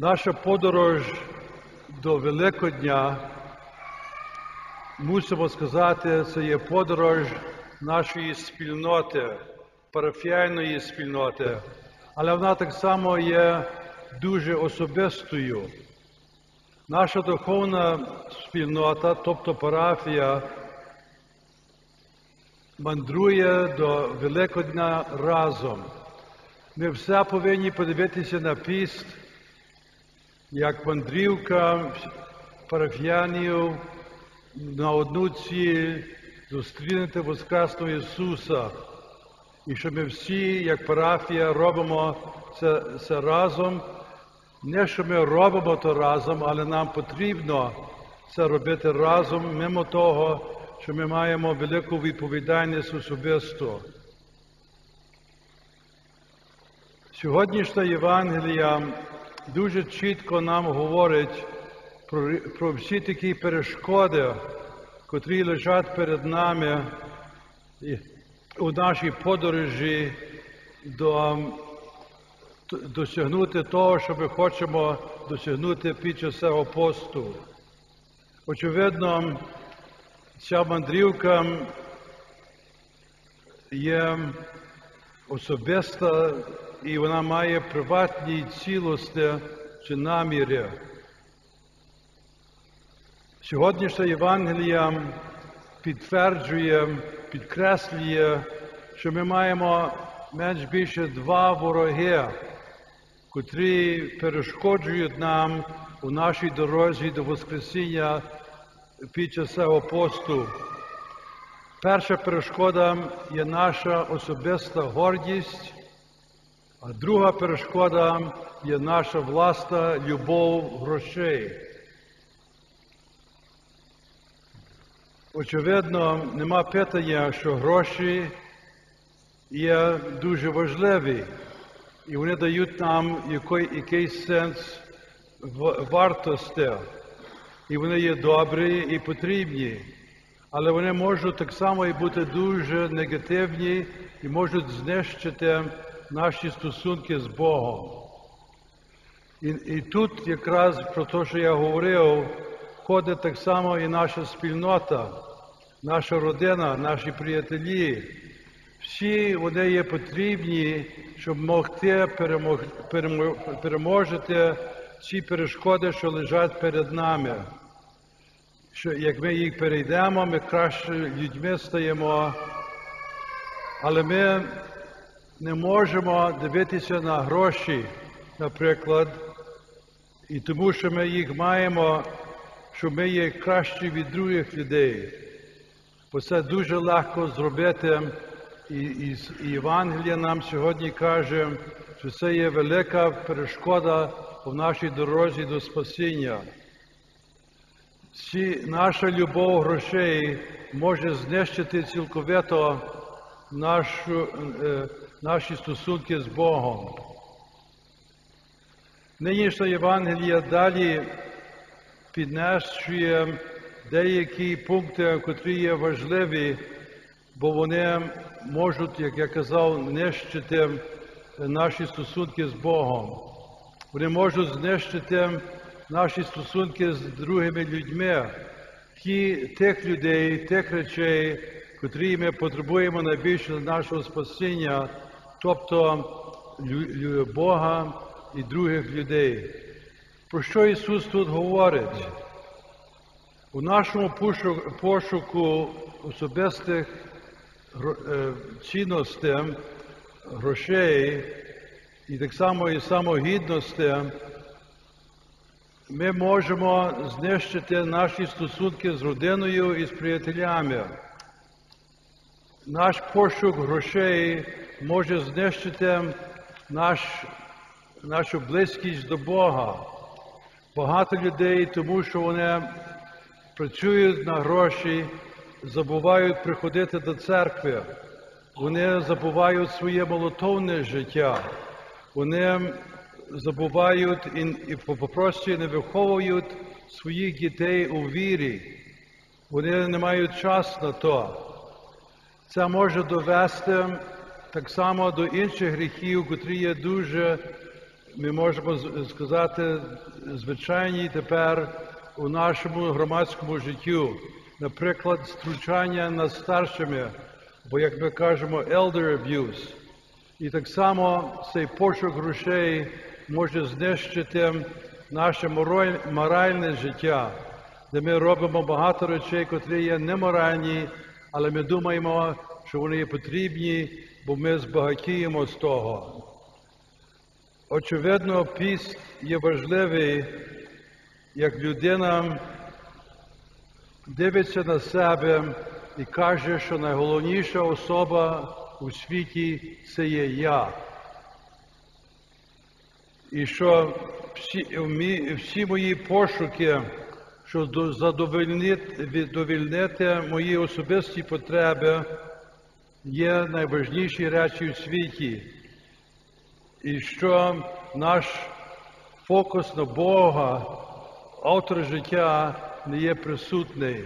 Наша подорож до Великодня, мусимо сказати, це є подорож нашої спільноти, парафіальної спільноти, але вона так само є дуже особистою. Наша духовна спільнота, тобто парафія, мандрує до Великодня разом. Ми все повинні подивитися на піст, як мандрівка парафіянів на одну ціль зустрінути Воскресного Ісуса. І що ми всі, як парафія, робимо це, це разом. Не що ми робимо то разом, але нам потрібно це робити разом, мимо того, що ми маємо велику відповідальність особисто. Сьогоднішня Євангелія дуже чітко нам говорить про, про всі такі перешкоди, котрі лежать перед нами у нашій подорожі до досягнути того, що ми хочемо досягнути під час цього посту. Очевидно, ця мандрівка є особиста і вона має приватні цілості чи наміри. Сьогоднішня Євангелія підтверджує, підкреслює, що ми маємо менш більше два вороги, котрі перешкоджують нам у нашій дорозі до Воскресіння під час цього посту. Перша перешкода є наша особиста гордість, а друга перешкода є наша власна любов грошей. Очевидно, нема питання, що гроші є дуже важливі, і вони дають нам який, якийсь сенс вартості, і вони є добрі і потрібні, але вони можуть так само і бути дуже негативні і можуть знищити наші стосунки з Богом. І, і тут якраз про те, що я говорив, входить так само і наша спільнота, наша родина, наші приятелі. Всі вони є потрібні, щоб могти перемог, перемог, переможити ці перешкоди, що лежать перед нами. Що як ми їх перейдемо, ми краще людьми стаємо, але ми не можемо дивитися на гроші, наприклад, і тому, що ми їх маємо, що ми є кращі від других людей. Бо це дуже легко зробити. І, і, і Євангелія нам сьогодні каже, що це є велика перешкода в нашій дорозі до спасіння. Ці, наша любов грошей може знищити цілковито нашу, е, наші стосунки з Богом. Нинішня Євангелія далі піднесує деякі пункти, котрі є важливі, бо вони можуть, як я казав, нищити наші стосунки з Богом. Вони можуть знищити наші стосунки з другими людьми, ті, тих людей, тих речей, котрі ми потребуємо найбільше нашого спасіння, тобто Бога і других людей. Про що Ісус тут говорить? У нашому пошуку особистих цінностей, грошей і так само і самогідності, ми можемо знищити наші стосунки з родиною і з приятелями. Наш пошук грошей може знищити наш, нашу близькість до Бога. Багато людей, тому що вони працюють на гроші, забувають приходити до церкви, вони забувають своє молотовне життя, вони забувають і, і попрості не виховують своїх дітей у вірі. Вони не мають часу на то. Це може довести так само до інших гріхів, котрі є дуже ми можемо сказати, звичайні тепер у нашому громадському життю. Наприклад, стручання над старшими, бо як ми кажемо, elder abuse. І так само цей пошук грошей може знищити наше мораль- моральне життя, де ми робимо багато речей, котрі є неморальні, але ми думаємо, що вони є потрібні, бо ми збагатіємо з того. Очевидно, піст є важливий, як людина дивиться на себе і каже, що найголовніша особа у світі це є я. І що всі, всі мої пошуки, що до- задовольнити мої особисті потреби, є найважніші речі у світі. І що наш фокус на Бога, автор життя, не є присутній.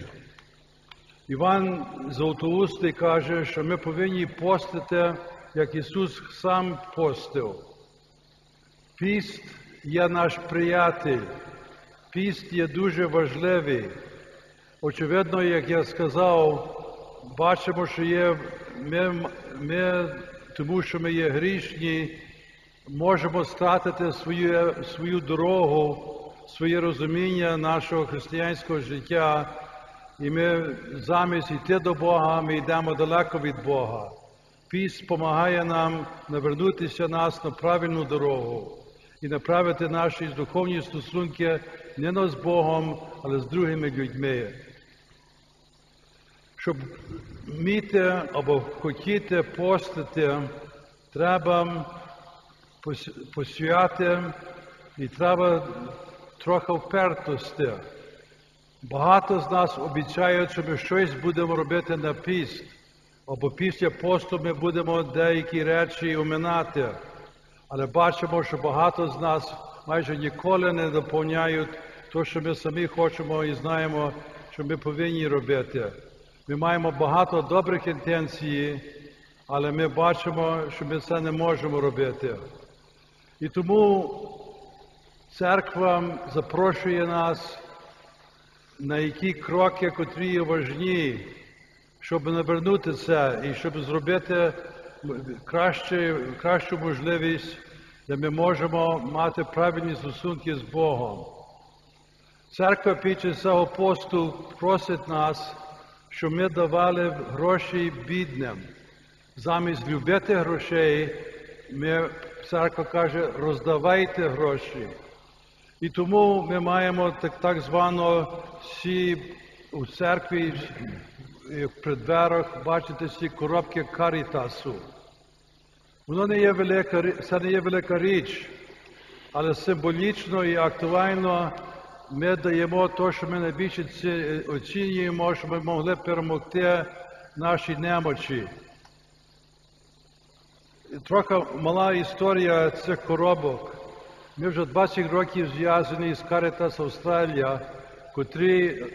Іван Золотоустий каже, що ми повинні постити, як Ісус сам постив. Піст є наш приятель, піст є дуже важливий. Очевидно, як я сказав, бачимо, що є ми, ми тому що ми є грішні, можемо стратити свою, свою дорогу, своє розуміння нашого християнського життя, і ми замість йти до Бога, ми йдемо далеко від Бога. Піс допомагає нам навернутися нас на правильну дорогу і направити наші духовні стосунки не з Богом, але з другими людьми. Щоб вміти або хотіти постити, треба пос- посвяти і треба трохи впертості. Багато з нас обіцяють, що ми щось будемо робити на піст, або після посту ми будемо деякі речі оминати. Але бачимо, що багато з нас майже ніколи не доповняють те, що ми самі хочемо і знаємо, що ми повинні робити. Ми маємо багато добрих інтенцій, але ми бачимо, що ми це не можемо робити. І тому церква запрошує нас на які кроки, котрі є важні, щоб навернути це і щоб зробити краще, кращу можливість, де ми можемо мати правильні стосунки з Богом. Церква під час цього просить нас, щоб ми давали гроші бідним. Замість любити грошей, ми, церква каже, роздавайте гроші. І тому ми маємо так, так звано всі у церкві е, при дверях бачите всі коробки карітасу. Воно не є велика, це не є велика річ, але символічно і актуально ми даємо те, що ми найбільше оцінюємо, щоб ми могли перемогти наші немочі. Трохи мала історія цих коробок. Ми вже 20 років зв'язані з Caritas Австралія, котрі,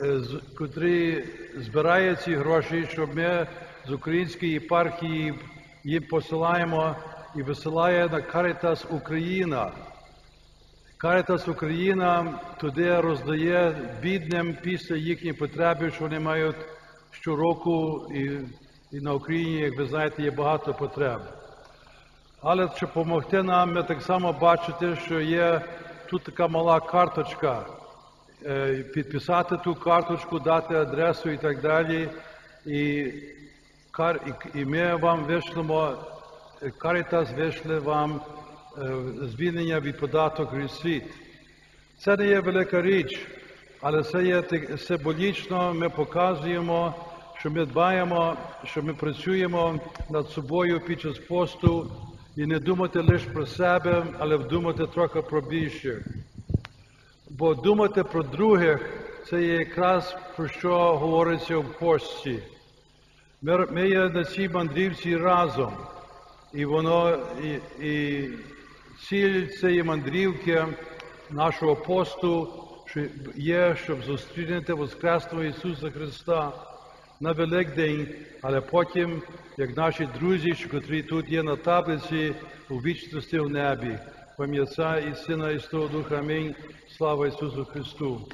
е, котрі збирає ці гроші, щоб ми з української єпархії їм посилаємо і висилає на Caritas Україна. Caritas Україна туди роздає бідним після їхньої потреби, що вони мають щороку, і, і на Україні, як ви знаєте, є багато потреб. Але щоб допомогти нам, ми так само бачите, що є тут така мала карточка. Е, Підписати ту карточку, дати адресу і так далі. І, і, і ми вам вишлемо, Caritas вийшли вам звільнення від податок світ. Це не є велика річ, але це є символічно. Ми показуємо, що ми дбаємо, що ми працюємо над собою під час посту і не думати лише про себе, але думати трохи про більше. Бо думати про других це є якраз про що говориться в пості. Ми, є на цій мандрівці разом, і воно і, і ціль цієї мандрівки нашого посту є, щоб зустріти Воскресного Ісуса Христа на Великдень, але потім, як наші друзі, котрі тут є на таблиці у вічності в небі. Отця і Сина і Святого Духа. Амінь. Слава Ісусу Христу!